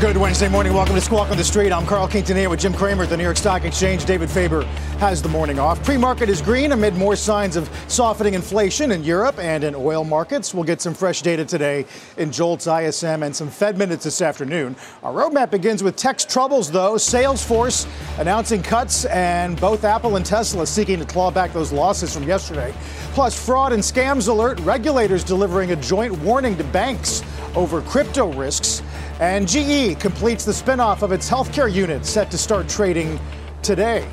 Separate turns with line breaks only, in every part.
Good Wednesday morning. Welcome to Squawk on the Street. I'm Carl Quintanilla with Jim Cramer at the New York Stock Exchange. David Faber has the morning off. Pre-market is green amid more signs of softening inflation in Europe and in oil markets. We'll get some fresh data today in Jolts ISM and some Fed minutes this afternoon. Our roadmap begins with tech troubles, though. Salesforce announcing cuts and both Apple and Tesla seeking to claw back those losses from yesterday. Plus, fraud and scams alert. Regulators delivering a joint warning to banks over crypto risks. And GE completes the spinoff of its healthcare unit set to start trading today.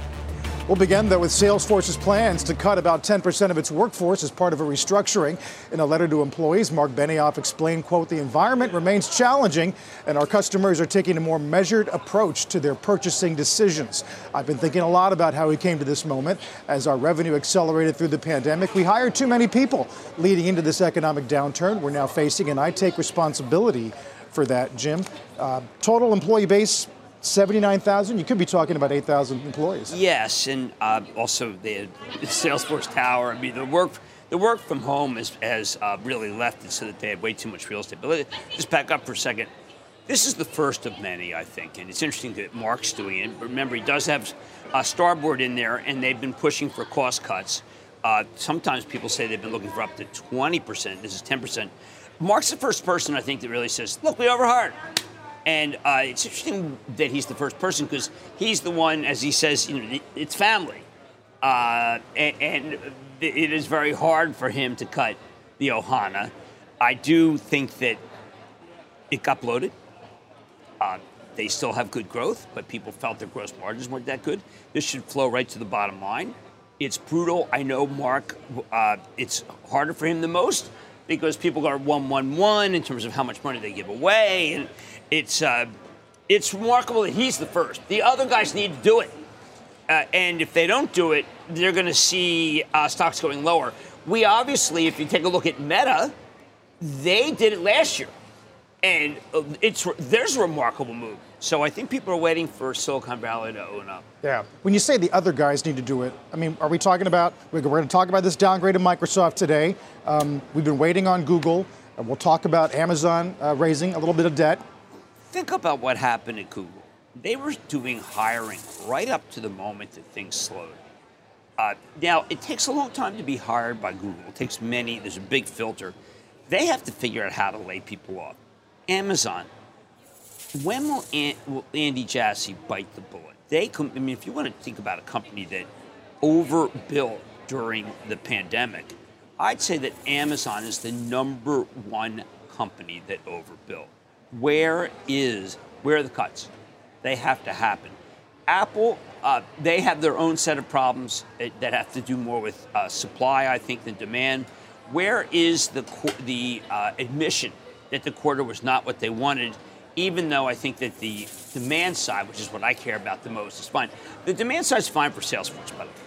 We'll begin, though, with Salesforce's plans to cut about 10% of its workforce as part of a restructuring. In a letter to employees, Marc Benioff explained, quote, the environment remains challenging and our customers are taking a more measured approach to their purchasing decisions. I've been thinking a lot about how we came to this moment. As our revenue accelerated through the pandemic, we hired too many people leading into this economic downturn we're now facing, and I take responsibility for that, Jim. Uh, total employee base 79,000. You could be talking about 8,000 employees.
Yes, and uh, also the Salesforce Tower. I mean, the work the work from home is, has uh, really left it so that they have way too much real estate. But let, just back up for a second. This is the first of many, I think, and it's interesting that Mark's doing it. But remember, he does have a Starboard in there, and they've been pushing for cost cuts. Uh, sometimes people say they've been looking for up to 20%. This is 10%. Mark's the first person I think that really says, "Look, we overhired." And uh, it's interesting that he's the first person because he's the one, as he says, you know, it's family, uh, and, and, it is very hard for him to cut the Ohana. I do think that it got bloated. Uh, they still have good growth, but people felt their gross margins weren't that good. This should flow right to the bottom line. It's brutal. I know Mark. Uh, it's harder for him the most because people are one one one in terms of how much money they give away, and it's uh, it's remarkable that he's the first. The other guys need to do it, uh, and if they don't do it, they're going to see uh, stocks going lower. We obviously, if you take a look at Meta, they did it last year, and uh, it's there's a remarkable move. So I think people are waiting for Silicon Valley to own up.
Yeah. When you say the other guys need to do it, I mean, are we talking about, we're going to talk about this downgrade of Microsoft today. Um, we've been waiting on Google. And we'll talk about Amazon uh, raising a little bit of debt.
Think about what happened at Google. They were doing hiring right up to the moment that things slowed. Uh, now, it takes a long time to be hired by Google. It takes many, there's a big filter. They have to figure out how to lay people off. Amazon, when will, will Andy Jassy bite the bullet? They, I mean, if you want to think about a company that overbuilt during the pandemic, I'd say that Amazon is the number one company that overbuilt. Where is where are the cuts? They have to happen. Apple, uh, they have their own set of problems that have to do more with uh, supply, I think, than demand. Where is the the uh, admission that the quarter was not what they wanted? Even though I think that the demand side, which is what I care about the most, is fine. The demand side is fine for Salesforce, by the way.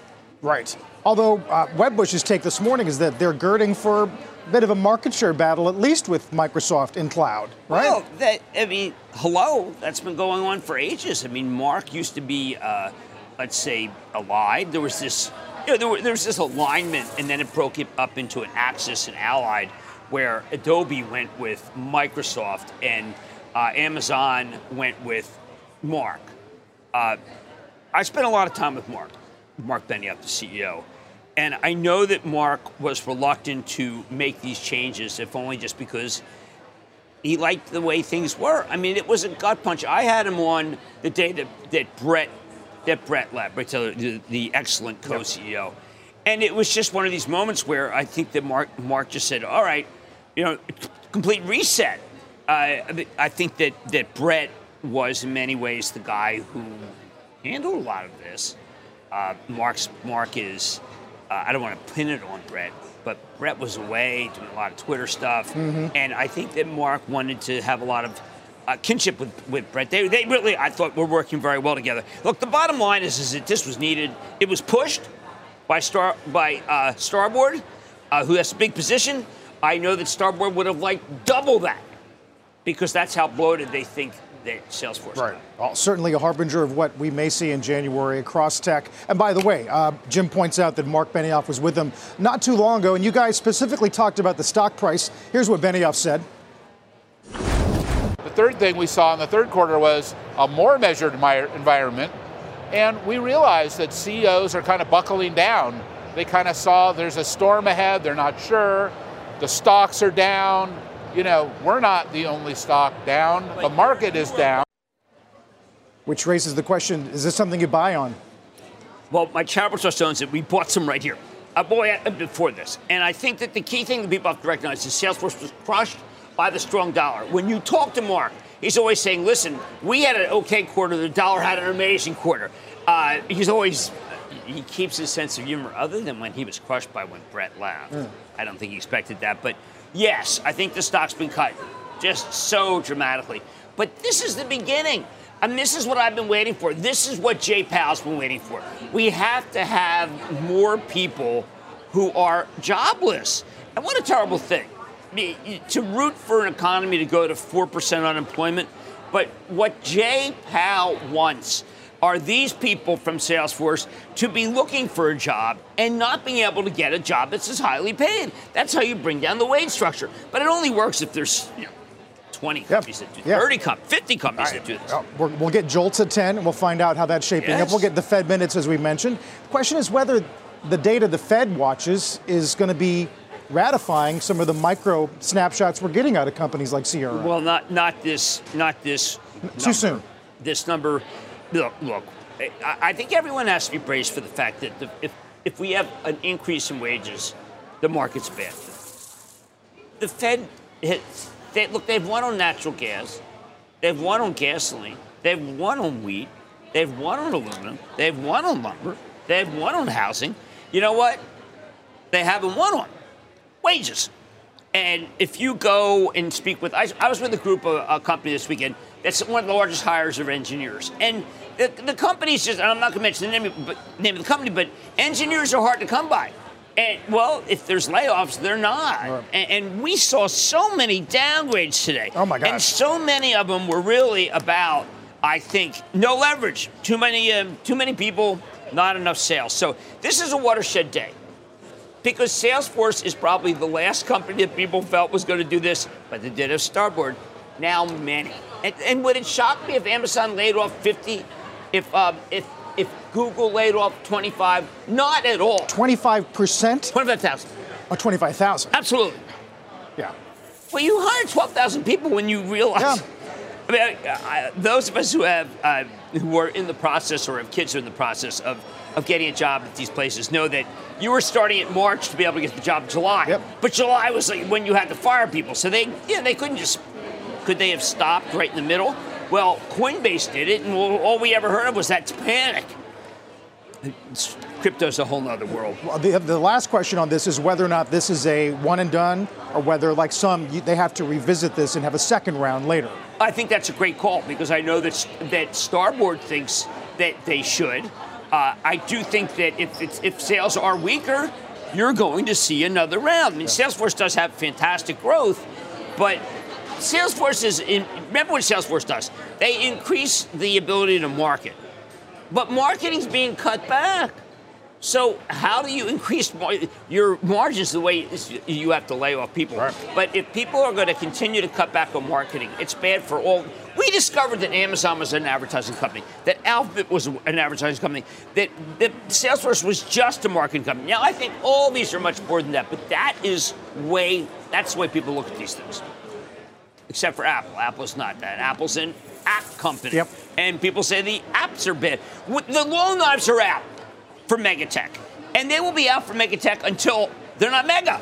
Right. Although uh, Wedbush's take this morning is that they're girding for a bit of a market share battle, at least with Microsoft in cloud, right?
Well, that, I mean, hello, that's been going on for ages. I mean, Mark used to be, uh, let's say, allied. There was this, you know, there, were, there was this alignment, and then it broke it up into an axis and allied, where Adobe went with Microsoft and – uh, Amazon went with Mark. Uh, I spent a lot of time with Mark, Marc Benioff, the CEO. And I know that Mark was reluctant to make these changes, if only just because he liked the way things were. I mean, it was a gut punch. I had him on the day that, that Bret that Bret left, Taylor, the, the excellent co-CEO. And it was just one of these moments where I think that Mark Mark just said, "All right, you know, complete reset." I, I think that, that Bret was in many ways the guy who handled a lot of this. Uh, Mark's, Mark is uh, I don't want to pin it on Bret, but Bret was away doing a lot of Twitter stuff,
Mm-hmm.
and I think that Mark wanted to have a lot of uh, kinship with, with Bret. They, they really, I thought, were working very well together. Look, the bottom line is, is that this was needed. It was pushed by Star by uh, Starboard, uh, who has a big position. I know that Starboard would have liked double that because that's how bloated they think that Salesforce. is.
Right. Well, certainly a harbinger of what we may see in January across tech. And by the way, uh, Jim points out that Marc Benioff was with them not too long ago, and you guys specifically talked about the stock price. Here's what Benioff said.
The third thing we saw in the third quarter was a more measured environment, and we realized that CEOs are kind of buckling down. They kind of saw there's a storm ahead, they're not sure, the stocks are down. You know, we're not the only stock down, the market is down.
Which raises the question is this something you buy on?
Well, my charitable trust owns it. We bought some right here. Uh, boy, uh, before this. And I think that the key thing that people have to recognize is Salesforce was crushed by the strong dollar. When you talk to Mark, he's always saying, listen, we had an okay quarter, the dollar had an amazing quarter. Uh, he's always, he keeps his sense of humor, other than when he was crushed by when Bret left. I don't think he expected that. But yes, I think the stock's been cut just so dramatically. But this is the beginning. And this is what I've been waiting for. This is what Jay Powell's been waiting for. We have to have more people who are jobless. And what a terrible thing. I mean, To root for an economy to go to 4% unemployment. But what Jay Powell wants are these people from Salesforce to be looking for a job and not being able to get a job that's as highly paid. That's how you bring down the wage structure. But it only works if there's you know, 20 companies that do
Yeah.
30 companies, 50 companies that do this.
We're- we'll get jolts at 10, and we'll find out how that's shaping up. We'll get the Fed minutes, as we mentioned. The question is whether the data the Fed watches is going to be ratifying some of the micro snapshots we're getting out of companies like Sierra.
Well, not not this, not this.
Too
number.
soon.
This number. Look, look. I, think everyone has to be braced for the fact that the, if if we have an increase in wages, the market's bad. The Fed hits. They, look, they've won on natural gas. They've won on gasoline. They've won on wheat. They've won on aluminum. They've won on lumber. They've won on housing. You know what? They haven't won on wages. And if you go and speak with, I, I was with a group of a company this weekend that's one of the largest hires of engineers. And the, the company's just, and I'm not going to mention the name of, but, name of the company, but engineers are hard to come by. And well, if there's layoffs, they're not.
Right.
And, and we saw so many downgrades today.
Oh, my gosh.
And so many of them were really about, I think, no leverage. Too many, um, too many people, not enough sales. So this is a watershed day because Salesforce is probably the last company that people felt was going to do this, but they did have Starboard. Now many. And, and would it shock me if Amazon laid off 50, if um, if if Google laid off 25? Not at all.
25%
25,000.
or 25,000?
Absolutely.
Yeah.
Well, you hired 12,000 people when you realized.
Yeah.
I mean, I, I, those of us who have uh, who are in the process or have kids who are in the process of, of getting a job at these places know that you were starting at March to be able to get the job in July.
Yep.
But July was like when you had to fire people, so they yeah they couldn't just could they have stopped right in the middle? Well, Coinbase did it, and all we ever heard of was that panic. It's, crypto's a whole nother world.
Well, The, the last question on this is whether or not this is a one and done, or whether, like some, you, they have to revisit this and have a second round later.
I think that's a great call because I know that that Starboard thinks that they should. Uh, I do think that if it's, if sales are weaker, you're going to see another round. I mean, Salesforce does have fantastic growth, but Salesforce is in, remember what Salesforce does? They increase the ability to market, but marketing's being cut back. So how do you increase mar- your margins the way you have to lay off people? But if people are going to continue to cut back on marketing, it's bad for all. We discovered that Amazon was an advertising company, that Alphabet was an advertising company, that, that Salesforce was just a marketing company. Now I think all these are much more than that, but that is way that's the way people look at these things. Except for Apple. Apple's not that. Apple's an app company.
Yep.
And people say the apps are bad. The long knives are out for Megatech. And they will be out for Megatech until they're not mega.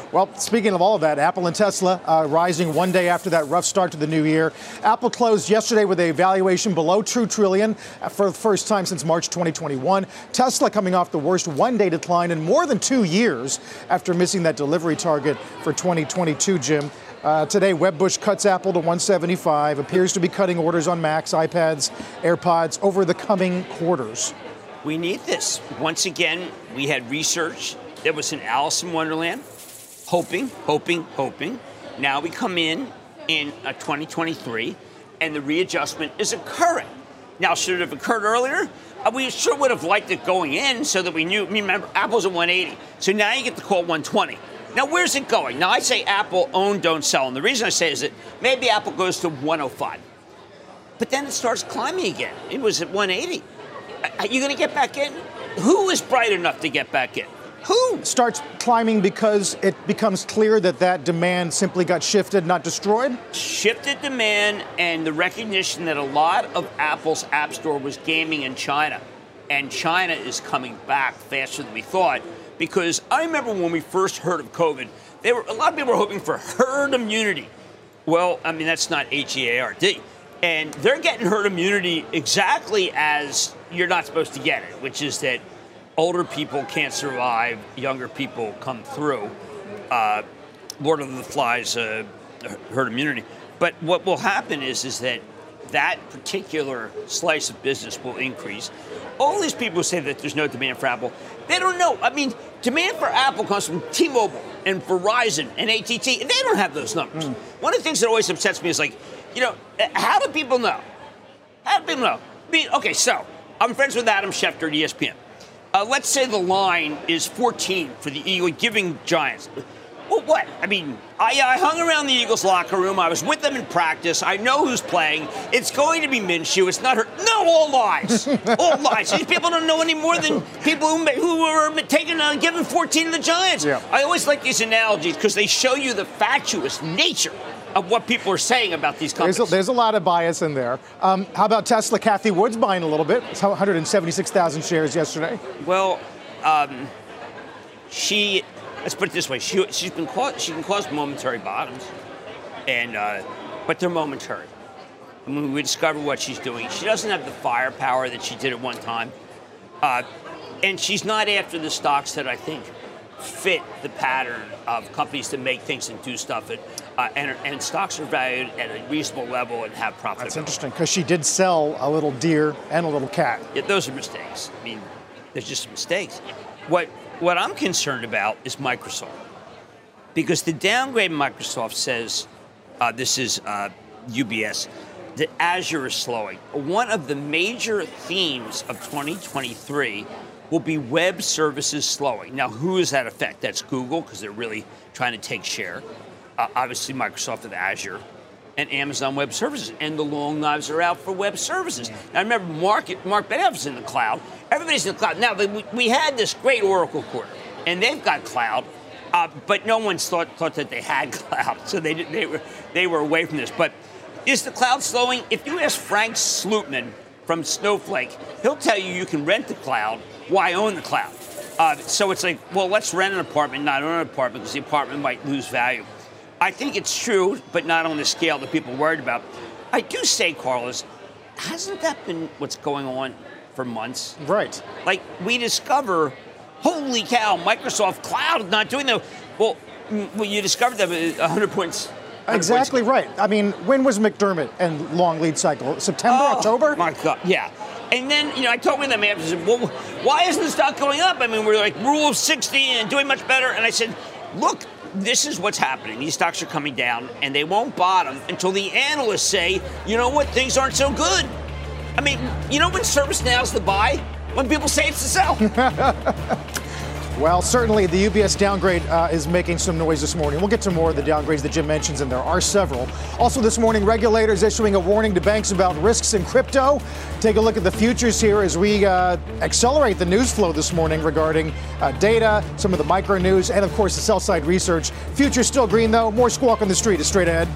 well, speaking of all of that, Apple and Tesla uh, rising one day after that rough start to the new year. Apple closed yesterday with a valuation below two trillion for the first time since March 2021. Tesla coming off the worst one-day decline in more than two years after missing that delivery target for 2022. Jim. Uh, today, Wedbush cuts Apple to 175, appears to be cutting orders on Macs, iPads, AirPods over the coming quarters.
We need this. Once again, we had research that was in Alice in Wonderland, hoping, hoping, hoping. Now we come in in uh, 2023, and the readjustment is occurring. Now, should it have occurred earlier? Uh, we sure would have liked it going in so that we knew. Remember, Apple's at 180, so now you get to call 120. Now, where's it going? Now, I say Apple own, don't sell. And the reason I say is that maybe Apple goes to 105. But then it starts climbing again. It was at 180. Are you going to get back in? Who is bright enough to get back in? Who?
Starts climbing because it becomes clear that that demand simply got shifted, not destroyed?
Shifted demand and the recognition that a lot of Apple's App Store was gaming in China. And China is coming back faster than we thought because I remember when we first heard of COVID, they were, a lot of people were hoping for herd immunity. Well, I mean, that's not H E A R D. And they're getting herd immunity exactly as you're not supposed to get it, which is that older people can't survive, younger people come through. Uh, Lord of the Flies, uh, herd immunity. But what will happen is, is that that particular slice of business will increase. All these people say that there's no demand for Apple. They don't know. I mean, demand for Apple comes from T-Mobile and Verizon and ATT. And they don't have those numbers. Mm. One of the things that always upsets me is like, you know, how do people know? How do people know? I mean, okay, so I'm friends with Adam Schefter at ESPN. Uh, let's say the line is 14 for the Eagle giving Giants. Well, what? I mean, I, I, hung around the Eagles locker room. I was with them in practice. I know who's playing. It's going to be Minshew. It's not Hurts. No, all lies. all lies. These people don't know any more than people who, who were taking uh, giving 14 to the Giants. Yeah. I always like these analogies because they show you the fatuous nature of what people are saying about these companies.
There's a, there's a lot of bias in there. Um, how about Tesla? Cathie Woods buying a little bit. It's 176,000 shares yesterday.
Well, um, she let's put it this way: she she's been she can cause momentary bottoms, and uh, but they're momentary. I mean, we discover what she's doing. She doesn't have the firepower that she did at one time, uh, and she's not after the stocks that I think fit the pattern of companies that make things and do stuff. And, uh, and, and, stocks are valued at a reasonable level and have profit.
That's interesting because she did sell a little Deere and a little Cat.
Yeah, those are mistakes. I mean, there's just mistakes. What what I'm concerned about is Microsoft. Because the downgrade Microsoft says, uh, this is uh, UBS, that Azure is slowing. One of the major themes of 2023 will be web services slowing. Now, who does that affect? That's Google, because they're really trying to take share. Uh, obviously, Microsoft with Azure and Amazon Web Services, and the long knives are out for web services. Now, I remember Mark, Marc Benioff's in the cloud. Everybody's in the cloud. Now, we, we had this great Oracle quarter, and they've got cloud, uh, but no one thought, thought that they had cloud, so they, they, were, they were away from this. But is the cloud slowing? If you ask Frank Slootman from Snowflake, he'll tell you you can rent the cloud. Why own the cloud? Uh, so it's like, well, let's rent an apartment, not own an apartment, because the apartment might lose value. I think it's true, but not on the scale that people worried about. I do say, Carlos, hasn't that been what's going on for months?
Right.
Like we discover, holy cow, Microsoft Cloud not doing that. Well, well you discovered that 100 points.
100 exactly points. right. I mean, when was McDermott and long lead cycle? September,
oh,
October?
My God, yeah. And then, you know, I told me them after, said, well, why isn't the stock going up? I mean, we're like rule of 60 and doing much better. And I said, look, this is what's happening. These stocks are coming down, and they won't bottom until the analysts say, you know what, things aren't so good. I mean, you know when ServiceNow's the buy? When people say it's the sell.
Well, certainly the UBS downgrade uh, is making some noise this morning. We'll get to more of the downgrades that Jim mentions, and there are several. Also, this morning, regulators issuing a warning to banks about risks in crypto. Take a look at the futures here as we uh, accelerate the news flow this morning regarding uh, data, some of the micro news, and of course the sell side research. Futures still green, though. More squawk on the street is straight ahead.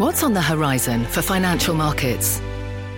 What's on the horizon for financial markets?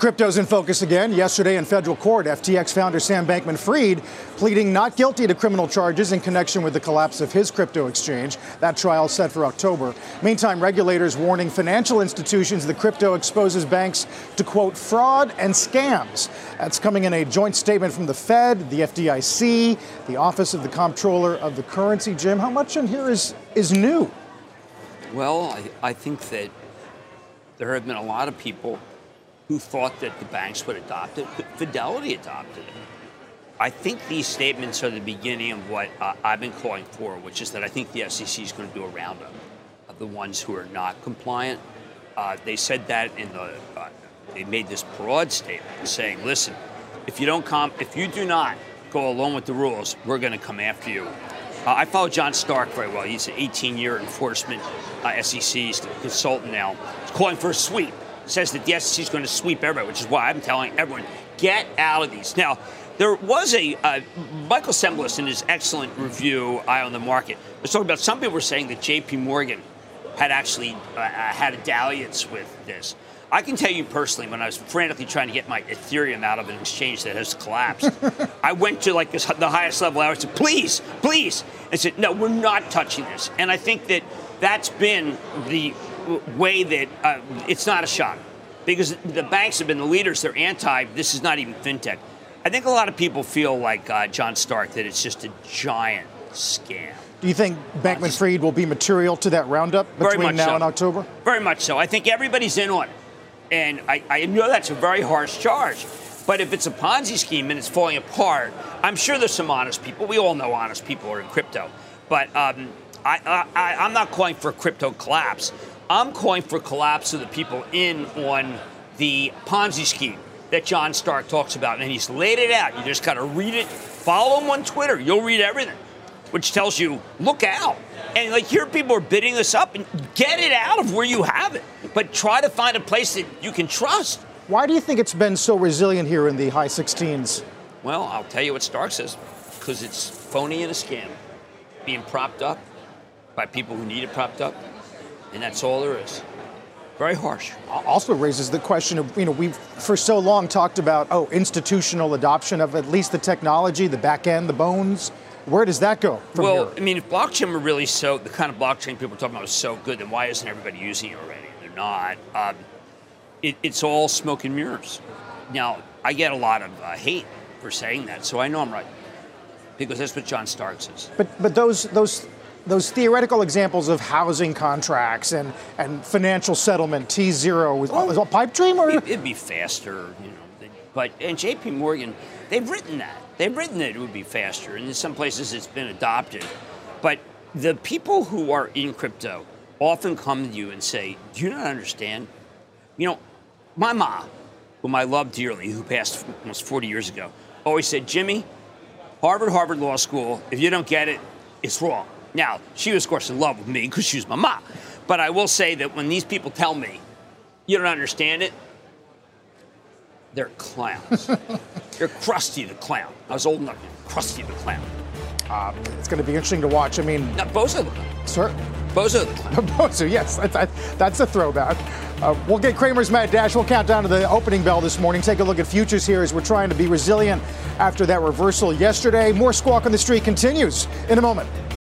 Crypto's in focus again. Yesterday in federal court, FTX founder Sam Bankman Fried pleading not guilty to criminal charges in connection with the collapse of his crypto exchange. That trial set for October. Meantime, regulators warning financial institutions the crypto exposes banks to, quote, fraud and scams. That's coming in a joint statement from the Fed, the FDIC, the Office of the Comptroller of the Currency. Jim, how much in here is, is new?
Well, I, I think that there have been a lot of people who thought that the banks would adopt it. Fidelity adopted it. I think these statements are the beginning of what uh, I've been calling for, which is that I think the SEC is going to do a roundup of the ones who are not compliant. Uh, they said that in the, uh, they made this broad statement saying, listen, if you don't come, if you do not go along with the rules, we're going to come after you. Uh, I follow John Stark very well. He's an 18-year enforcement uh, SEC consultant now. He's calling for a sweep says that the SEC is going to sweep everybody, which is why I'm telling everyone get out of these. Now, there was a uh, Michael Cembalest in his excellent review, Eye on the Market, was talking about some people were saying that J.P. Morgan had actually uh, uh, had a dalliance with this. I can tell you personally, when I was frantically trying to get my Ethereum out of an exchange that has collapsed, I went to like this, the highest level. I said, "Please, please," and said, "No, we're not touching this." And I think that that's been the way that uh, it's not a shock because the banks have been the leaders. They're anti. This is not even fintech. I think a lot of people feel like uh, John Stark that it's just a giant scam.
Do you think Bankman Fried will be material to that roundup between now
so.
and October?
Very much so. I think everybody's in on it. And I, I know that's a very harsh charge. But if it's a Ponzi scheme and it's falling apart, I'm sure there's some honest people. We all know honest people are in crypto. But um, I, I, I'm not calling for crypto collapse. I'm calling for collapse of the people in on the Ponzi scheme that John Stark talks about. And he's laid it out. You just got to read it. Follow him on Twitter. You'll read everything, which tells you, look out. And like here, people are bidding this up and get it out of where you have it. But try to find a place that you can trust.
Why do you think it's been so resilient here in the high 16s?
Well, I'll tell you what Stark says because it's phony and a scam. Being propped up by people who need it propped up and that's all there is. Very harsh.
Also raises the question of, you know, we've for so long talked about, oh, institutional adoption of at least the technology, the back end, the bones. Where does that go
well,
here?
I mean, if blockchain were really so, the kind of blockchain people are talking about is so good, then why isn't everybody using it already? They're not. Um, it, it's all smoke and mirrors. Now, I get a lot of uh, hate for saying that, so I know I'm right because that's what John Stark says.
But but those those those theoretical examples of housing contracts and, and financial settlement, T zero, was, was oh. a pipe dream, or
it'd be faster, you know. But and J.P. Morgan, they've written that. They've written that it would be faster, and in some places it's been adopted. But the people who are in crypto often come to you and say, "Do you not understand?" You know, my mom, whom I love dearly, who passed almost 40 years ago, always said, "Jimmy, Harvard, Harvard Law School. If you don't get it, it's wrong." Now, she was, of course, in love with me because she was my mom. But I will say that when these people tell me, you don't understand it, they're clowns. they're Krusty the Clown. I was old enough to Krusty the Clown.
Uh, it's going to be interesting to watch. I mean,
now, Bozo the Clown.
Sir?
Bozo the Clown.
Bozo, yes. That's, that's a throwback. Uh, we'll get Cramer's Mad Dash. We'll count down to the opening bell this morning. Take a look at futures here as we're trying to be resilient after that reversal yesterday. More Squawk on the Street continues in a moment.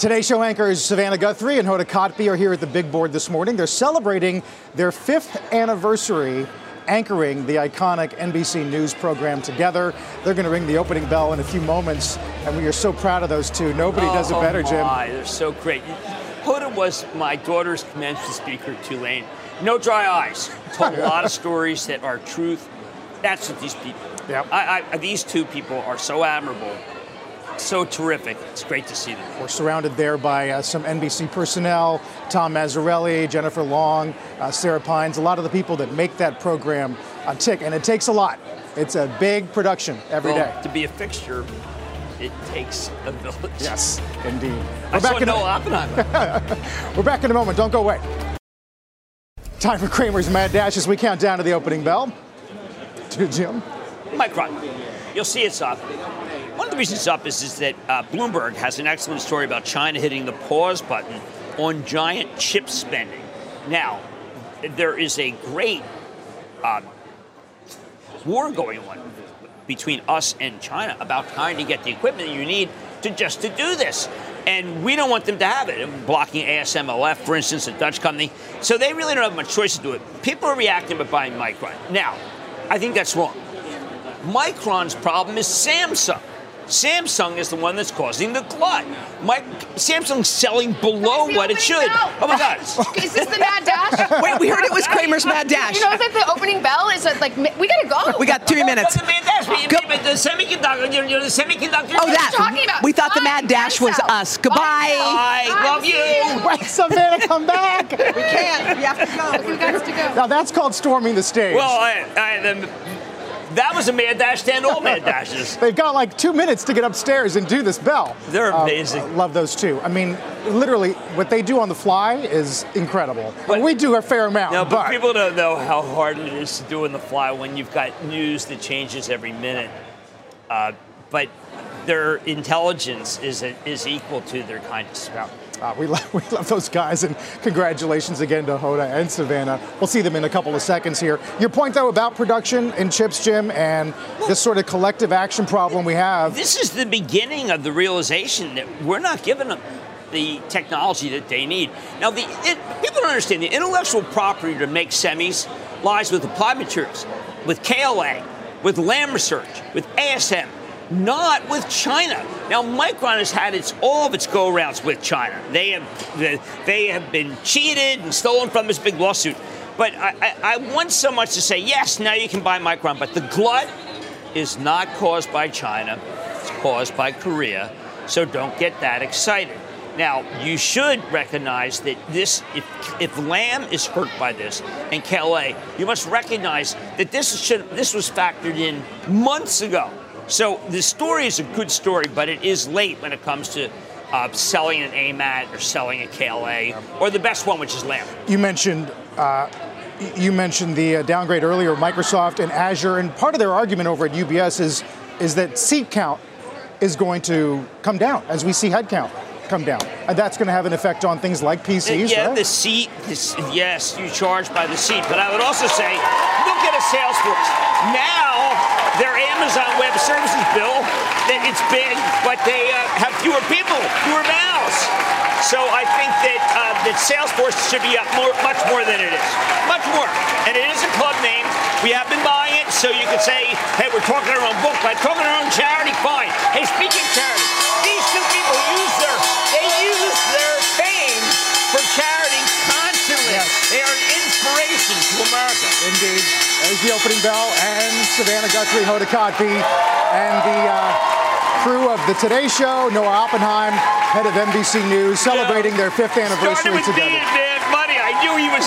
Today's show anchors Savannah Guthrie and Hoda Kotb are here at the big board this morning. They're celebrating their fifth anniversary anchoring the iconic NBC News program together. They're going to ring the opening bell in a few moments, and we are so proud of those two. Nobody
oh,
does it oh better, Jim.
My, they're so great. Hoda was my daughter's commencement speaker at Tulane. No dry eyes. Told a lot of stories that are truth. That's what these people.
Yep.
I, I, these two people are so admirable so terrific. It's great to see them.
We're surrounded there by uh, some NBC personnel Tom Mazzarelli, Jennifer Long, uh, Sarah Pines, a lot of the people that make that program uh, tick. And it takes a lot. It's a big production every
well,
day.
To be a fixture, it takes a village.
Yes, indeed.
We're I back in Noah Oppenheimer.
We're back in a moment. Don't go away. Time for Cramer's Mad Dash as we count down to the opening bell. To Jim.
Mike Micron. You'll see it's up. One of the reasons up is, is that uh, Bloomberg has an excellent story about China hitting the pause button on giant chip spending. Now, there is a great uh, war going on between us and China about trying to get the equipment you need to just to do this. And we don't want them to have it, blocking ASMLF, for instance, a Dutch company. So they really don't have much choice to do it. People are reacting by buying Micron. Now, I think that's wrong. Micron's problem is Samsung. Samsung is the one that's causing the glut. My Samsung's selling below what it should.
Bell.
Oh my God!
is this the Mad Dash?
Wait, we heard it was Cramer's Mad Dash.
You know that the opening bell is like we gotta go.
We got three oh, minutes.
the Mad Dash. We,
Go.
the semiconductor. You know, the semiconductor.
Oh, that.
talking about?
We thought the Mad Dash was
Denso.
us. Goodbye.
I love you.
Wait, Savannah, come back.
We can't. We have to go.
We got to go.
Now that's called storming the stage.
Well, I, I, the, that was a mad dash to end all mad dashes.
They've got like two minutes to get upstairs and do this bell.
They're
Uh,
amazing.
love those two. I mean, literally, what they do on the fly is incredible. But we do a fair amount.
No, but people don't know how hard it is to do on the fly when you've got news that changes every minute. Uh, but their intelligence is is equal to their kindness.
Uh, we, love, we love those guys, and congratulations again to Hoda and Savannah. We'll see them in a couple of seconds here. Your point, though, about production in chips, Jim, and this sort of collective action problem we have.
This is the beginning of the realization that we're not giving them the technology that they need. Now, the it, people don't understand the intellectual property to make semis lies with applied materials, with KLA, with Lam Research, with ASM, not with China. Now, Micron has had its all of its go-rounds with China. They have they, have been cheated and stolen from this big lawsuit. But I, I, I want so much to say yes. Now you can buy Micron, but the glut is not caused by China. It's caused by Korea. So don't get that excited. Now, you should recognize that this, if, if Lam is hurt by this and KLA, you must recognize that this, should, this was factored in months ago. So the story is a good story, but it is late when it comes to uh, selling an AMAT or selling a KLA, or the best one, which is Lam.
You mentioned. Uh, you mentioned the uh, downgrade earlier, Microsoft and Azure, and part of their argument over at UBS is is that seat count is going to come down as we see headcount come down, and that's going to have an effect on things like PCs.
yeah,
right?
the seat. This, yes, you charge by the seat, but I would also say, look at a Salesforce. Now their Amazon Web Services bill, that it's big, but they uh, have fewer people, fewer mouths. So I think that uh, that Salesforce should be up more, much more than it is, much more. And it is a club name. We have been buying it, so you could say, hey, we're talking our own book, but talking our own charity, fine. Hey, speaking of charity, these two people use their they use their fame for charity constantly.
Yes.
They are an inspiration to America.
Indeed. There's the opening bell, and Savannah Guthrie, Hoda Kotb, and the uh, crew of the Today Show, Noah Oppenheim, head of NBC News, celebrating their fifth anniversary together.
Me and Mad Money. I knew he was.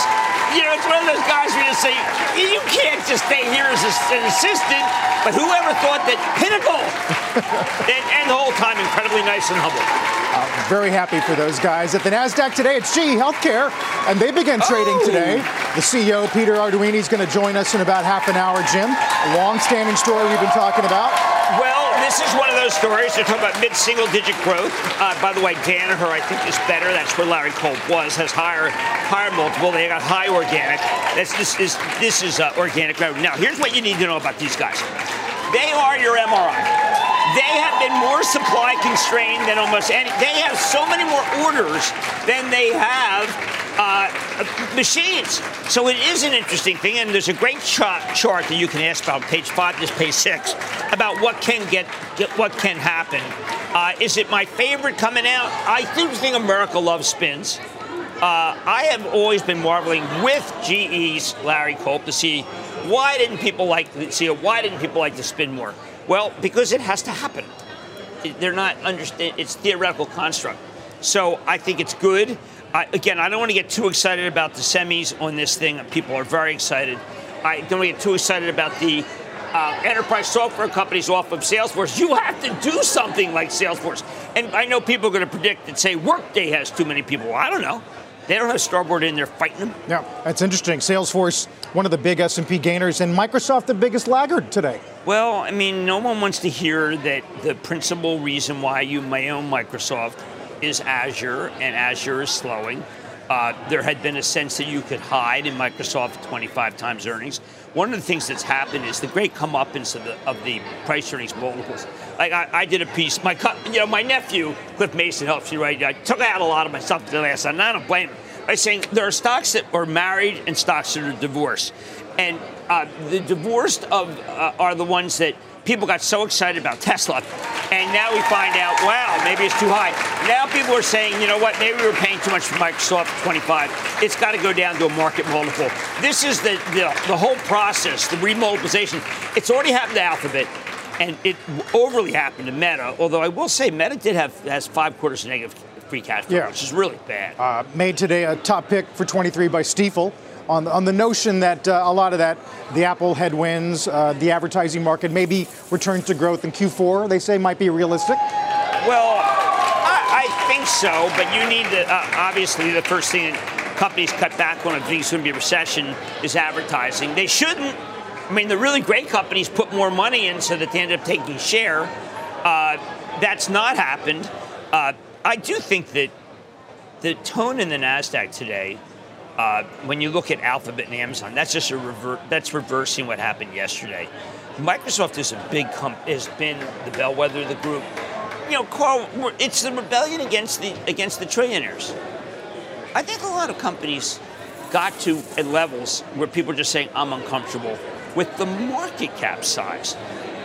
You know, it's one of those guys where you say you can't just stay here as an assistant. But whoever thought that pinnacle, and, and the whole time incredibly nice and humble.
Uh, very happy for those guys. At the NASDAQ today, it's GE Healthcare, and they begin trading
Oh.
today. The CEO, Peter Arduini, is going to join us in about half an hour, Jim. A long-standing story we've been talking about.
Well, this is one of those stories. They're talking about mid-single digit growth. Uh, by the way, Danaher, I think, is better. That's where Larry Culp was. Has higher, higher multiple. They got high organic. That's this is this is uh, organic revenue. Now, here's what you need to know about these guys. They are your MRI. They have been more supply constrained than almost any. They have so many more orders than they have uh, machines. So it is an interesting thing, and there's a great chart, chart that you can ask about page five, this page six, about what can get, get what can happen. Uh, is it my favorite coming out? I do think America loves spins. Uh, I have always been marveling with GE's Larry Culp to see why didn't people like see why didn't people like to spin more? Well, because it has to happen. They're not understand. It's theoretical construct. So I think it's good. I, again, I don't want to get too excited about the semis on this thing. People are very excited. I don't want to get too excited about the uh, enterprise software companies off of Salesforce. You have to do something like Salesforce. And I know people are going to predict and say Workday has too many people. Well, I don't know. They don't have Starboard in there fighting them.
Yeah, that's interesting. Salesforce, one of the big S&P gainers, and Microsoft, the biggest laggard today.
Well, I mean, no one wants to hear that the principal reason why you may own Microsoft is Azure, and Azure is slowing. Uh, there had been a sense that you could hide in Microsoft 25 times earnings. One of the things that's happened is the great comeuppance of the, of the price earnings multiples. Like I, I did a piece, my you know my nephew Cliff Mason helps me write. I took out a lot of my stuff the last time. and I don't blame him. By saying there are stocks that are married and stocks that are divorced, and uh, the divorced of uh, are the ones that people got so excited about Tesla, and now we find out, wow, maybe it's too high. Now people are saying, you know what, maybe we were paying too much for Microsoft 25. It's got to go down to a market multiple. This is the, the the whole process, the remultiplication. It's already happened to Alphabet. And it overly happened to Meta, although I will say Meta did have has five quarters of negative free cash flow,
Yeah.
which is really bad.
Uh, Meta today a top pick for 23 by Stifel on, on the notion that uh, a lot of that, the Apple headwinds, uh, the advertising market maybe returns to growth in Q4, they say might be realistic.
Well, I, I think so, but you need to, uh, obviously, the first thing companies cut back on if there's going to be a recession is advertising. They shouldn't. I mean, the really great companies put more money in so that they end up taking share. Uh, that's not happened. Uh, I do think that the tone in the Nasdaq today, uh, when you look at Alphabet and Amazon, that's just a rever- that's reversing what happened yesterday. Microsoft is a big comp- has been the bellwether of the group. You know, Carl, it's the rebellion against the against the trillionaires. I think a lot of companies got to at levels where people are just saying, I'm uncomfortable with the market cap size.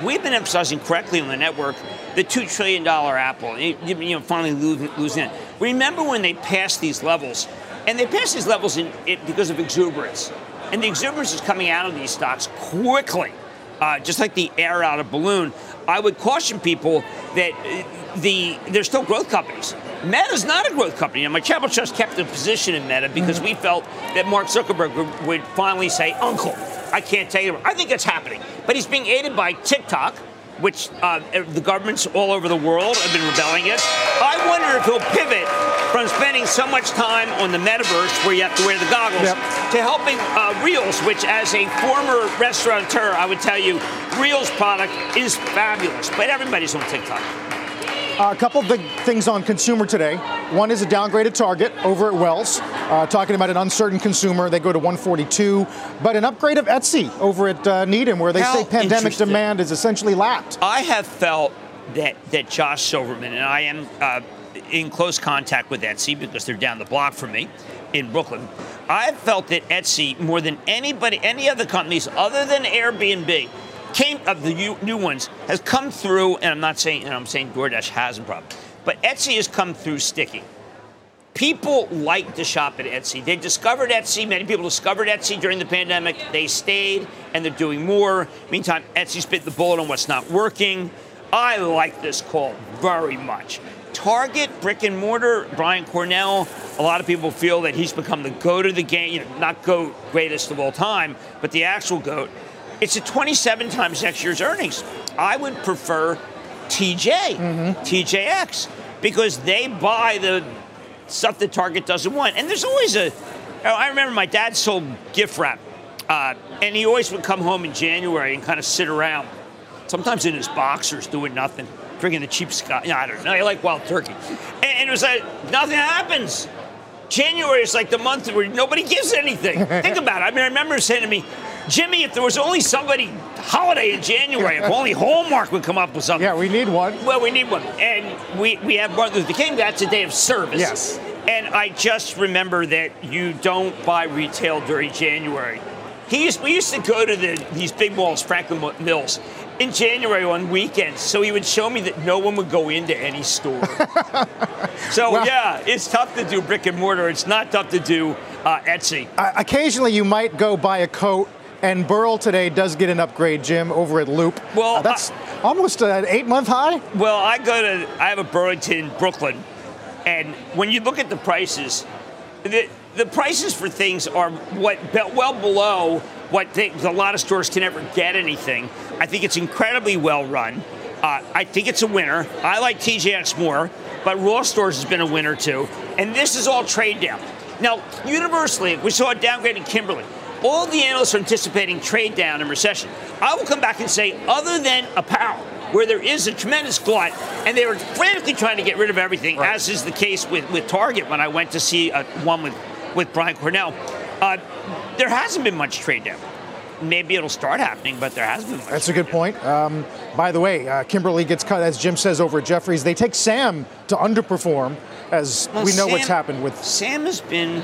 We've been emphasizing correctly on the network the $2 trillion Apple, you you know, finally losing it. Remember when they passed these levels, and they passed these levels in, it, because of exuberance. And the exuberance is coming out of these stocks quickly, uh, just like the air out of a balloon. I would caution people that uh, the they're still growth companies. Meta's not a growth company. My Chapel Trust kept a position in Meta because we felt that Mark Zuckerberg would- would finally say, Uncle, I can't tell you. I think it's happening. But he's being aided by TikTok, which uh, the governments all over the world have been rebelling against. I wonder if he'll pivot from spending so much time on the metaverse, where you have to wear the goggles,
Yep.
to helping uh, Reels, which, as a former restaurateur, I would tell you, Reels product is fabulous. But everybody's on TikTok.
Uh, a couple of big things on consumer today. One is a downgraded target over at Wells, uh, talking about an uncertain consumer. They go to 142, but an upgrade of Etsy over at uh, Needham, where they
How
say pandemic demand is essentially lapped.
I have felt that that Josh Silverman and I am uh, in close contact with Etsy because they're down the block from me in Brooklyn. I've felt that Etsy more than anybody, any other companies other than Airbnb, came of the new, new ones has come through. And I'm not saying, and I'm saying DoorDash hasn't probably, but Etsy has come through sticking. People like to shop at Etsy. They discovered Etsy. Many people discovered Etsy during the pandemic. They stayed and they're doing more. Meantime, Etsy bit the bullet on what's not working. I like this call very much. Target, brick and mortar, Brian Cornell, a lot of people feel that he's become the GOAT of the game, you know, not GOAT, greatest of all time, but the actual GOAT. It's a 27 times next year's earnings. I would prefer TJ, mm-hmm. TJX, because they buy the stuff that Target doesn't want. And there's always a, oh, remember my dad sold gift wrap, uh, and he always would come home in January and kind of sit around, sometimes in his boxers doing nothing, drinking the cheap Scotch. No, I don't know. I like wild turkey. And, and it was like, nothing happens. January is like the month where nobody gives anything. Think about it. I mean, I remember saying to me, Jimmy, if there was only somebody holiday in January, if only Hallmark would come up with something.
Yeah, we need one.
Well, we need one. And we, we have Martin Luther King. That's a day of service.
Yes.
And I just remember that you don't buy retail during January. He used, we used to go to the, these big malls, Franklin Mills, in January on weekends. So he would show me that no one would go into any store. so,
Well-
yeah, it's tough to do brick and mortar. It's not tough to do uh, Etsy.
Uh, occasionally, you might go buy a coat, and Burl today does get an upgrade, Jim, over at Loop.
Well,
Uh, that's almost an eight-month high.
Well, I go to, I have a Burlington, Brooklyn, and when you look at the prices, the, the prices for things are what well below what things, a lot of stores can ever get anything. I think it's incredibly well run. Uh, I think it's a winner. I like TJX more, but Ross Stores has been a winner too. And this is all trade down. Now, universally, we saw a downgrade in Kimberly. All the analysts are anticipating trade down and recession. I will come back and say, other than apparel, where there is a tremendous glut, and they were frantically trying to get rid of everything, as is the case with, with Target when I went to see uh, one with, with Brian Cornell. Uh, there hasn't been much trade down. Maybe it'll start happening, but there hasn't been much.
That's a good point. Um, by the way, uh, Kimberly gets cut, as Jim says, over at Jefferies. They take Sam to underperform, as
Well,
we know what's happened with.
Sam has been.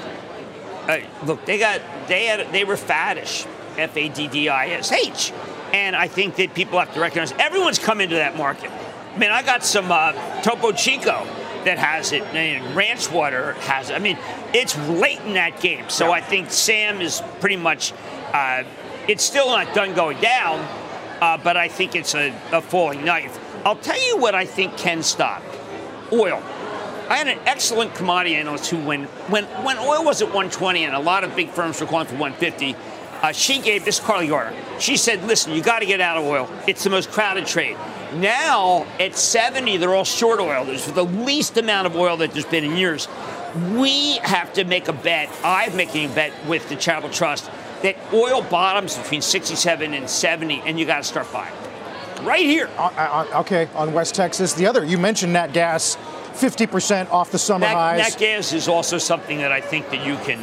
Uh, look, they got they had they were faddish, F A D D I S H, and I think that people have to recognize everyone's come into that market. I mean, I got some uh, Topo Chico that has it, and Ranch Water has. it. I mean, it's late in that game, so I think Sam is pretty much. Uh, it's still not done going down, uh, but I think it's a, a falling knife. I'll tell you what I think can stop oil. I had an excellent commodity analyst who, when, when, when oil was at 120 and a lot of big firms were calling for 150, uh, she gave this Carley Garner. She said, "Listen, you got to get out of oil. It's the most crowded trade." Now at 70, they're all short oil. There's the least amount of oil that there's been in years. We have to make a bet. I'm making a bet with the Charitable Trust that oil bottoms between 67 and 70, and you got to start buying right here.
Uh, uh, okay, on West Texas. The other, you mentioned Nat Gas, 50% off the summer
Nat,
highs.
Nat gas is also something that I think that you can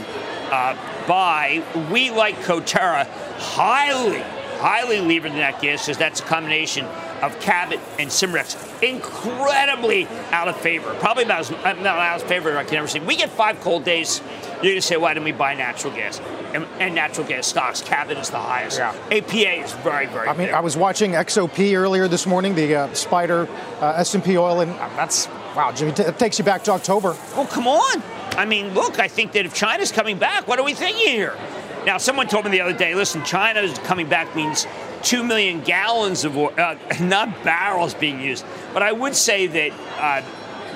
uh, buy. We like Coterra highly, highly levered Nat gas because that's a combination of Cabot and Cimarex. Incredibly out of favor. Probably about as uh, not out of favor I can ever see. We get five cold days. You're gonna say, why didn't we buy natural gas? And, and natural gas stocks. Cabot is the highest.
Yeah.
APA is very, very.
I mean,
big.
I was watching XOP earlier this morning, the uh, Spider uh, S&P oil, and that's wow, Jimmy. T- it takes you back to October.
Well, come on. I mean, look, I think that if China's coming back, what are we thinking here? Now, someone told me the other day, listen, China's coming back means 2 million gallons of oil, uh, not barrels being used. But I would say that uh,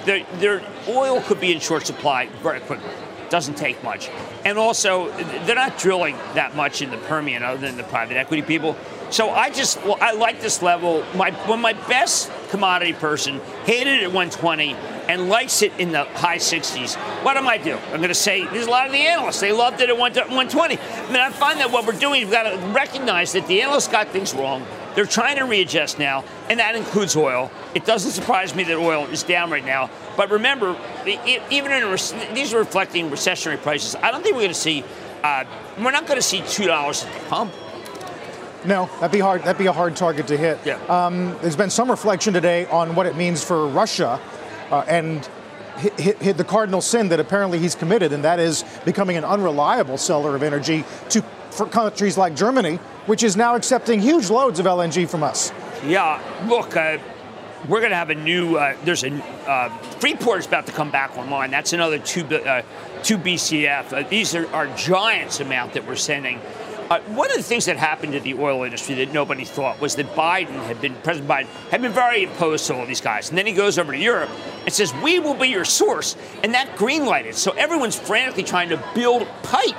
their, their oil could be in short supply very quickly. Doesn't take much. And also, they're not drilling that much in the Permian other than the private equity people. So I just, well, I like this level. My, when my best commodity person hated it at 120 and likes it in the high 60s, what am I do? I'm going to say there's a lot of the analysts they loved it at 120. I mean, I find that what we're doing, we've got to recognize that the analysts got things wrong. They're trying to readjust now, and that includes oil. It doesn't surprise me that oil is down right now. But remember, even in a these are reflecting recessionary prices. I don't think we're going to see. Uh, we're not going to see two dollars at the pump.
No, that'd be hard. That'd be a hard target to hit.
Yeah.
Um, there's been some reflection today on what it means for Russia, uh, and hit, hit, hit the cardinal sin that apparently he's committed, and that is becoming an unreliable seller of energy to for countries like Germany, which is now accepting huge loads of LNG from us.
Yeah, look, uh, we're going to have a new. Uh, there's a uh, Freeport is about to come back online. That's another two two BCF. Uh, these are, are giants amount that we're sending. Uh, one of the things that happened to the oil industry that nobody thought was that Biden had been, President Biden had been very opposed to all these guys. And then he goes over to Europe and says, We will be your source. And that green lighted. So everyone's frantically trying to build pipe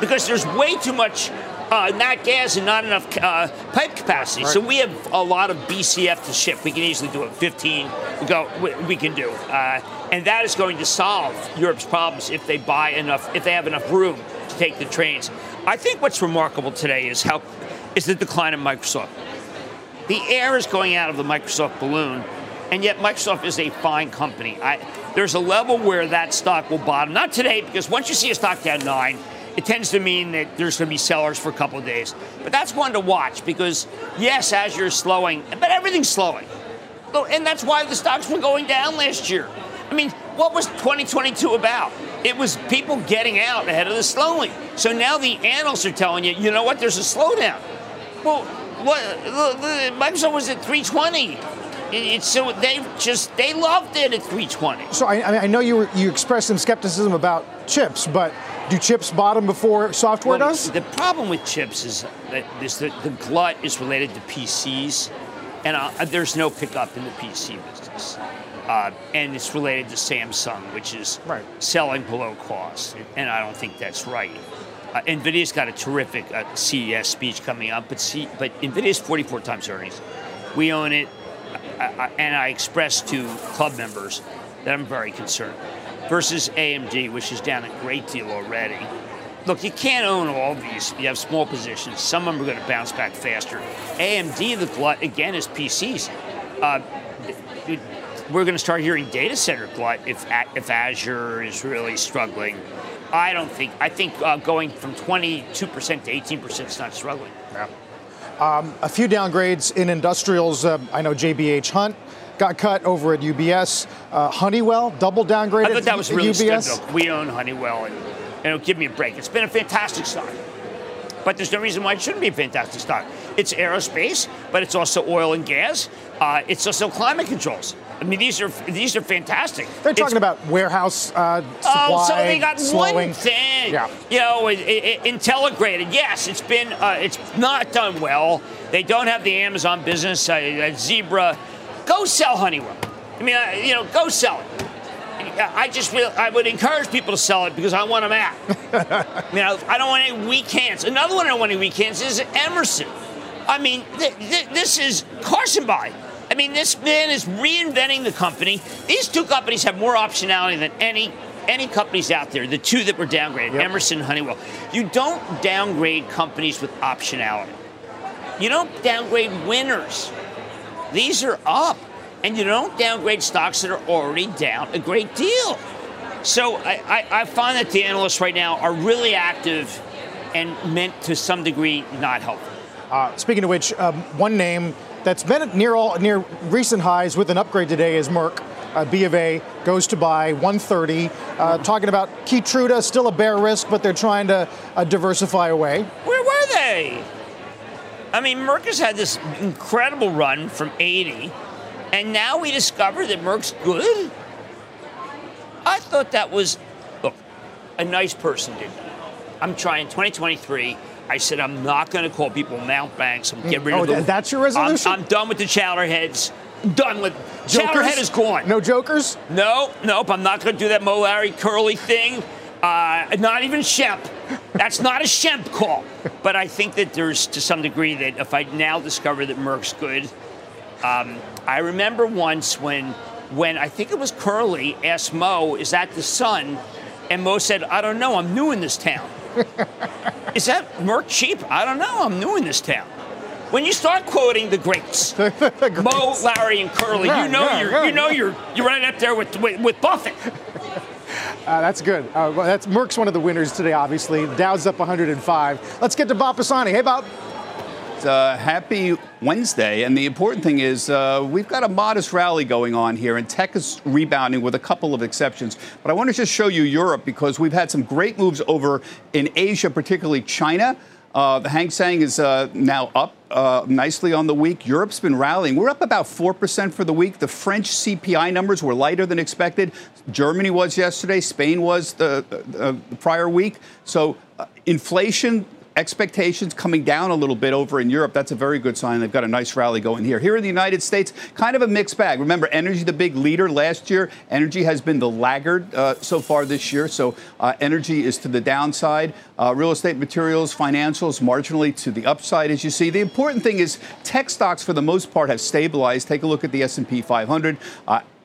because there's way too much uh, nat gas and not enough uh, pipe capacity. So we have a lot of BCF to ship. We can easily do it. 15 we go. We, we can do, uh, and that is going to solve Europe's problems if they buy enough, if they have enough room to take the trains. I think what's remarkable today is how is the decline of Microsoft. The air is going out of the Microsoft balloon, and yet Microsoft is a fine company. I, there's a level where that stock will bottom. Not today, because once you see a stock down nine, it tends to mean that there's going to be sellers for a couple of days. But that's one to watch because, yes, Azure is slowing, but everything's slowing. And that's why the stocks were going down last year. I mean, what was 2022 about? It was people getting out ahead of the slowing. So now the analysts are telling you, you know what, there's a slowdown. Well, what, Microsoft was at 320. It's so they just they loved it at 320.
So I, I know you were, you expressed some skepticism about chips, but do chips bottom before software
well,
does?
The problem with chips is that this, the, the glut is related to PCs, and uh, there's no pickup in the PC business. Uh, and it's related to Samsung, which is
right.
selling below cost, and I don't think that's right. Uh, Nvidia's got a terrific uh, CES speech coming up, but C- but Nvidia's 44 times earnings. We own it, uh, and I expressed to club members that I'm very concerned. Versus AMD, which is down a great deal already. Look, you can't own all these. You have small positions. Some of them are going to bounce back faster. AMD, the glut again is PCs. Uh, we're going to start hearing data center glut if if Azure is really struggling. I don't think. I think uh, going from 22% to 18% is not struggling.
Yeah. Um, a few downgrades in industrials. Uh, I know JBH Hunt got cut over at UBS. Uh, Honeywell double downgraded.
I thought that was really
UBS.
Good, we own Honeywell, and, and give me a break. It's been a fantastic stock. But there's no reason why it shouldn't be a fantastic stock. It's aerospace, but it's also oil and gas. Uh, it's also climate controls. I mean, these are these are fantastic.
They're talking it's, about warehouse uh, supply.
Oh, so they got
slowing.
one thing.
Yeah.
You know, it, it, Intelligrated. Yes, it's been uh, it's not done well. They don't have the Amazon business. Uh, Zebra, go sell Honeywell. I mean, uh, you know, go sell it. I just feel I would encourage people to sell it because I want them out. you know, I, don't want any weak hands. Another one I don't want any weak hands is Emerson. I mean, th- th- this is Karsanbhai. I mean, this man is reinventing the company. These two companies have more optionality than any any companies out there. The two that were downgraded, yep. Emerson, Honeywell. You don't downgrade companies with optionality. You don't downgrade winners. These are up, and you don't downgrade stocks that are already down a great deal. So I, I, I find that the analysts right now are really active and meant to some degree not helpful.
Uh, speaking of which, um, one name that's been near all near recent highs with an upgrade today is Merck. Uh, B of A goes to buy 130. Uh, talking about Keytruda, still a bear risk, but they're trying to uh, diversify away.
Where were they? I mean, Merck has had this incredible run from 80, and now we discover that Merck's good. I thought that was, look, a nice person did that. I'm trying 2023 I said I'm not going to call people mountebanks. I'm getting rid
oh,
of them.
That's your resolution.
I'm, I'm done with the chowderheads. Done with
jokers?
chowderhead is gone.
No jokers.
No, nope. I'm not going to do that Moe Larry Curly thing. Uh, not even Shemp. That's not a Shemp call. But I think that there's to some degree that if I now discover that Merck's good, um, I remember once when when I think it was Curly asked Moe, "Is that the sun?" And Moe said, "I don't know. I'm new in this town." Is that Merck cheap? I don't know. I'm new in this town. When you start quoting the greats, the greats. Moe, Larry, and Curly, yeah, you know yeah, you're yeah, you know you're you're right up there with with, with Buffett.
Uh, that's good. Uh, well, that's Merck's one of the winners today. Obviously, Dow's up 105. Let's get to Bob Pisani. Hey, Bob.
Uh, happy Wednesday. And the important thing is, uh, we've got a modest rally going on here, and tech is rebounding with a couple of exceptions. But I want to just show you Europe because we've had some great moves over in Asia, particularly China. Uh, the Hang Seng is uh, now up uh, nicely on the week. Europe's been rallying. We're up about 4% for the week. The French CPI numbers were lighter than expected. Germany was yesterday. Spain was the, the prior week. So uh, inflation expectations coming down a little bit over in Europe. That's a very good sign. They've got a nice rally going here. Here in the United States, kind of a mixed bag. Remember, energy the big leader last year. Energy has been the laggard uh, so far this year. So uh, energy is to the downside. Uh, real estate materials, financials, marginally to the upside, as you see. The important thing is tech stocks, for the most part, have stabilized. Take a look at the S&P 500.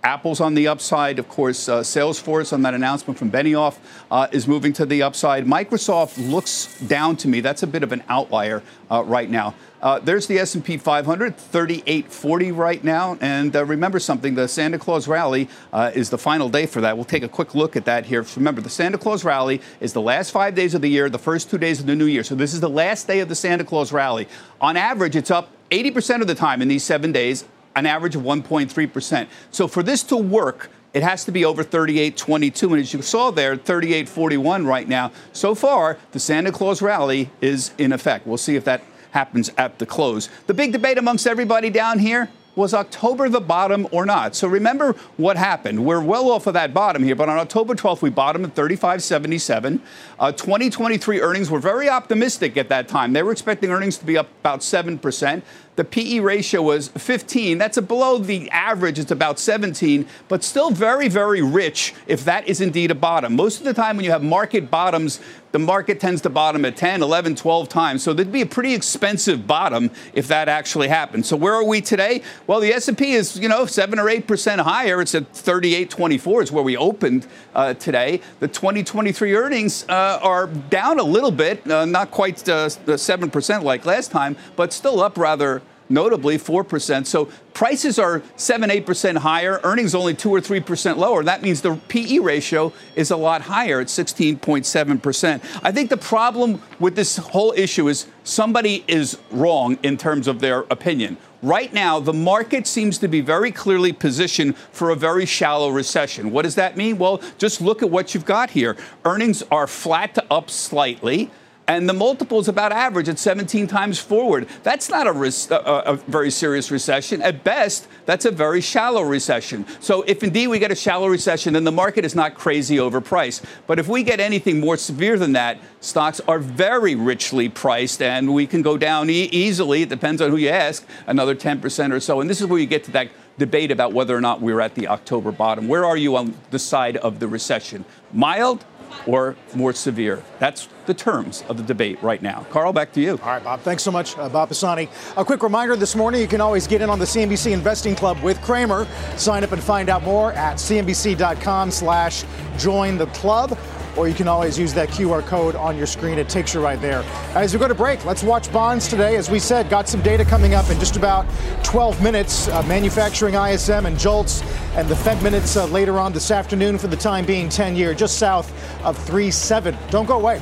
Apple's on the upside. Of course, uh, Salesforce on that announcement from Benioff uh, is moving to the upside. Microsoft looks down to me. That's a bit of an outlier uh, right now. Uh, there's the S&P 500, 3840 right now. And uh, remember something, the Santa Claus rally uh, is the final day for that. We'll take a quick look at that here. Remember, the Santa Claus rally is the last five days of the year, the first two days of the new year. So this is the last day of the Santa Claus rally. On average, it's up 80% of the time in these seven days an average of 1.3%. So for this to work, it has to be over 38.22. And as you saw there, 38.41 right now. So far, the Santa Claus rally is in effect. We'll see if that happens at the close. The big debate amongst everybody down here was October the bottom or not? So remember what happened. We're well off of that bottom here, but on October 12th, we bottomed at 35.77. Uh, 2023 earnings were very optimistic at that time. They were expecting earnings to be up about 7%. The PE ratio was 15. That's below the average. It's about 17, but still very, very rich if that is indeed a bottom. Most of the time when you have market bottoms, the market tends to bottom at 10, 11, 12 times. So there'd be a pretty expensive bottom if that actually happened. So where are we today? Well, the S&P is, you know, 7 or 8% higher. It's at 38.24 is where we opened uh, today. The 2023 earnings uh, are down a little bit, uh, not quite 7% uh, like last time, but still up rather notably 4%. So prices are 7 8% higher, earnings only 2 or 3% lower. That means the PE ratio is a lot higher at 16.7%. I think the problem with this whole issue is somebody is wrong in terms of their opinion. Right now, the market seems to be very clearly positioned for a very shallow recession. What does that mean? Well, just look at what you've got here. Earnings are flat to up slightly and the multiple is about average at 17 times forward. That's not a, a, a, very serious recession. At best, that's a very shallow recession. So if indeed we get a shallow recession, then the market is not crazy overpriced. But if we get anything more severe than that, stocks are very richly priced, and we can go down e- easily. It depends on who you ask, another 10% or so. And this is where you get to that debate about whether or not we're at the October bottom. Where are you on the side of the recession? Mild or more severe? That's the terms of the debate right now. Carl, back to you.
All right, Bob. Thanks so much, uh, Bob Pisani. A quick reminder this morning you can always get in on the CNBC Investing Club with Cramer. Sign up and find out more at cnbc.com slash join the club or you can always use that QR code on your screen. It takes you right there. As we go to break, let's watch bonds today. As we said, got some data coming up in just about 12 minutes. Uh, manufacturing ISM and JOLTS, and the Fed minutes uh, later on this afternoon for the time being 10 year, just south of 3.7. Don't go away.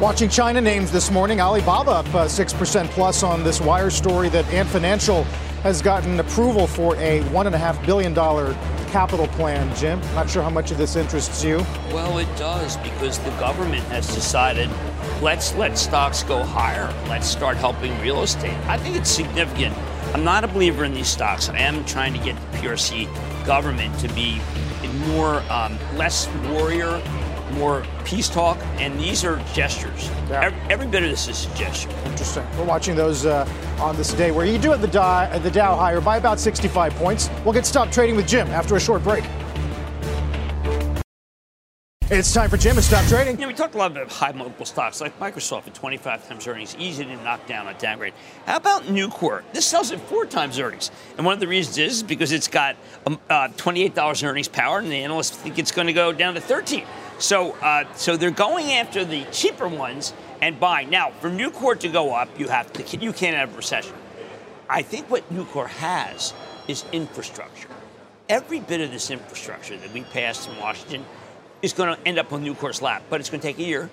Watching China names this morning, Alibaba up uh, 6% plus on this wire story that Ant Financial has gotten approval for a $1.5 billion capital plan. Jim, not sure how much of this interests you.
Well, it does because the government has decided let's let stocks go higher. Let's start helping real estate. I think it's significant. I'm not a believer in these stocks. I am trying to get the PRC government to be more, um, less warrior, more peace talk, and these are gestures. Yeah. Every, every, bit of this is a gesture.
Interesting. We're watching those uh, on this day where you do have the Dow, the Dow higher by about 65 points. We'll get stopped trading with Jim after a short break. It's time for Jim to stop trading.
You know, we talked a lot about high multiple stocks like Microsoft at 25 times earnings, easy to knock down a downgrade. How about Nucor? This sells at four times earnings. And one of the reasons is because it's got um, uh, $28 earnings power, and the analysts think it's going to go down to 13 so, uh, so they're going after the cheaper ones and buying. Now, for Nucor to go up, you have to you can't have a recession. I think what Nucor has is infrastructure. Every bit of this infrastructure that we passed in Washington is going to end up on Nucor's lap, but it's going to take a year.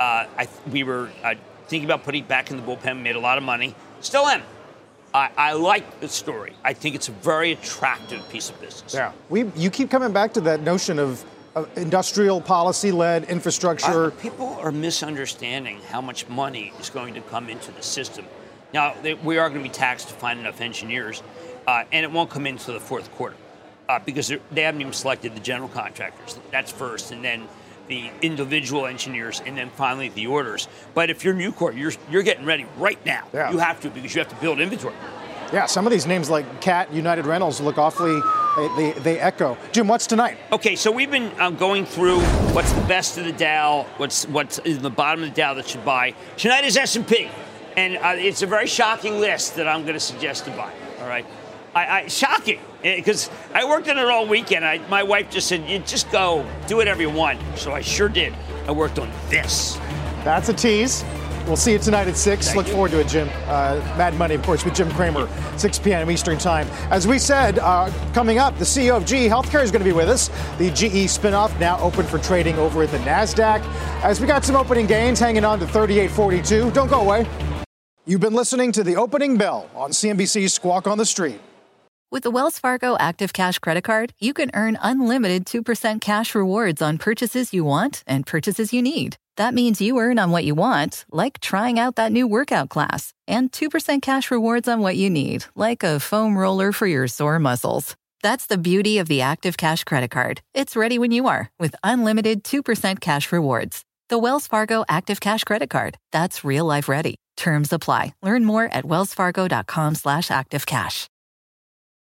Uh, I, we were uh, thinking about putting it back in the bullpen, made a lot of money. Still am. I, I, like the story. I think it's a very attractive piece of business.
Yeah, we you keep coming back to that notion of industrial policy led infrastructure.
people are misunderstanding how much money is going to come into the system. Now, they, we are going to be taxed to find enough engineers, uh, and it won't come into the fourth quarter uh, because they haven't even selected the general contractors. That's first, and then the individual engineers, and then finally the orders. But if you're Nucor, you're you're getting ready right now.
Yeah.
You have to because you have to build inventory.
Yeah, some of these names like Cat, United Rentals look awfully, they, they, they echo. Jim, what's tonight?
Okay, so we've been um, going through what's the best of the Dow, what's what's in the bottom of the Dow that should buy. Tonight is S&P, and uh, it's a very shocking list that I'm going to suggest to buy. All right, I, I shocking because I worked on it all weekend. I, my wife just said, "You just go do whatever you want," so I sure did. I worked on this.
That's a tease. We'll see you tonight at 6.
Thank
Look
you.
forward to it, Jim. Uh, Mad Money, of course, with Jim Cramer, 6 p.m. Eastern Time. As we said, uh, coming up, the CEO of GE Healthcare is going to be with us. The GE spinoff now open for trading over at the NASDAQ. As we got some opening gains hanging on to 38.42. Don't go away. You've been listening to the opening bell on CNBC's Squawk on the Street.
With the Wells Fargo Active Cash Credit Card, you can earn unlimited 2% cash rewards on purchases you want and purchases you need. That means you earn on what you want, like trying out that new workout class, and 2% cash rewards on what you need, like a foam roller for your sore muscles. That's the beauty of the Active Cash Credit Card. It's ready when you are with unlimited 2% cash rewards. The Wells Fargo Active Cash Credit Card. That's real life ready. Terms apply. Learn more at wellsfargo.com slash activecash.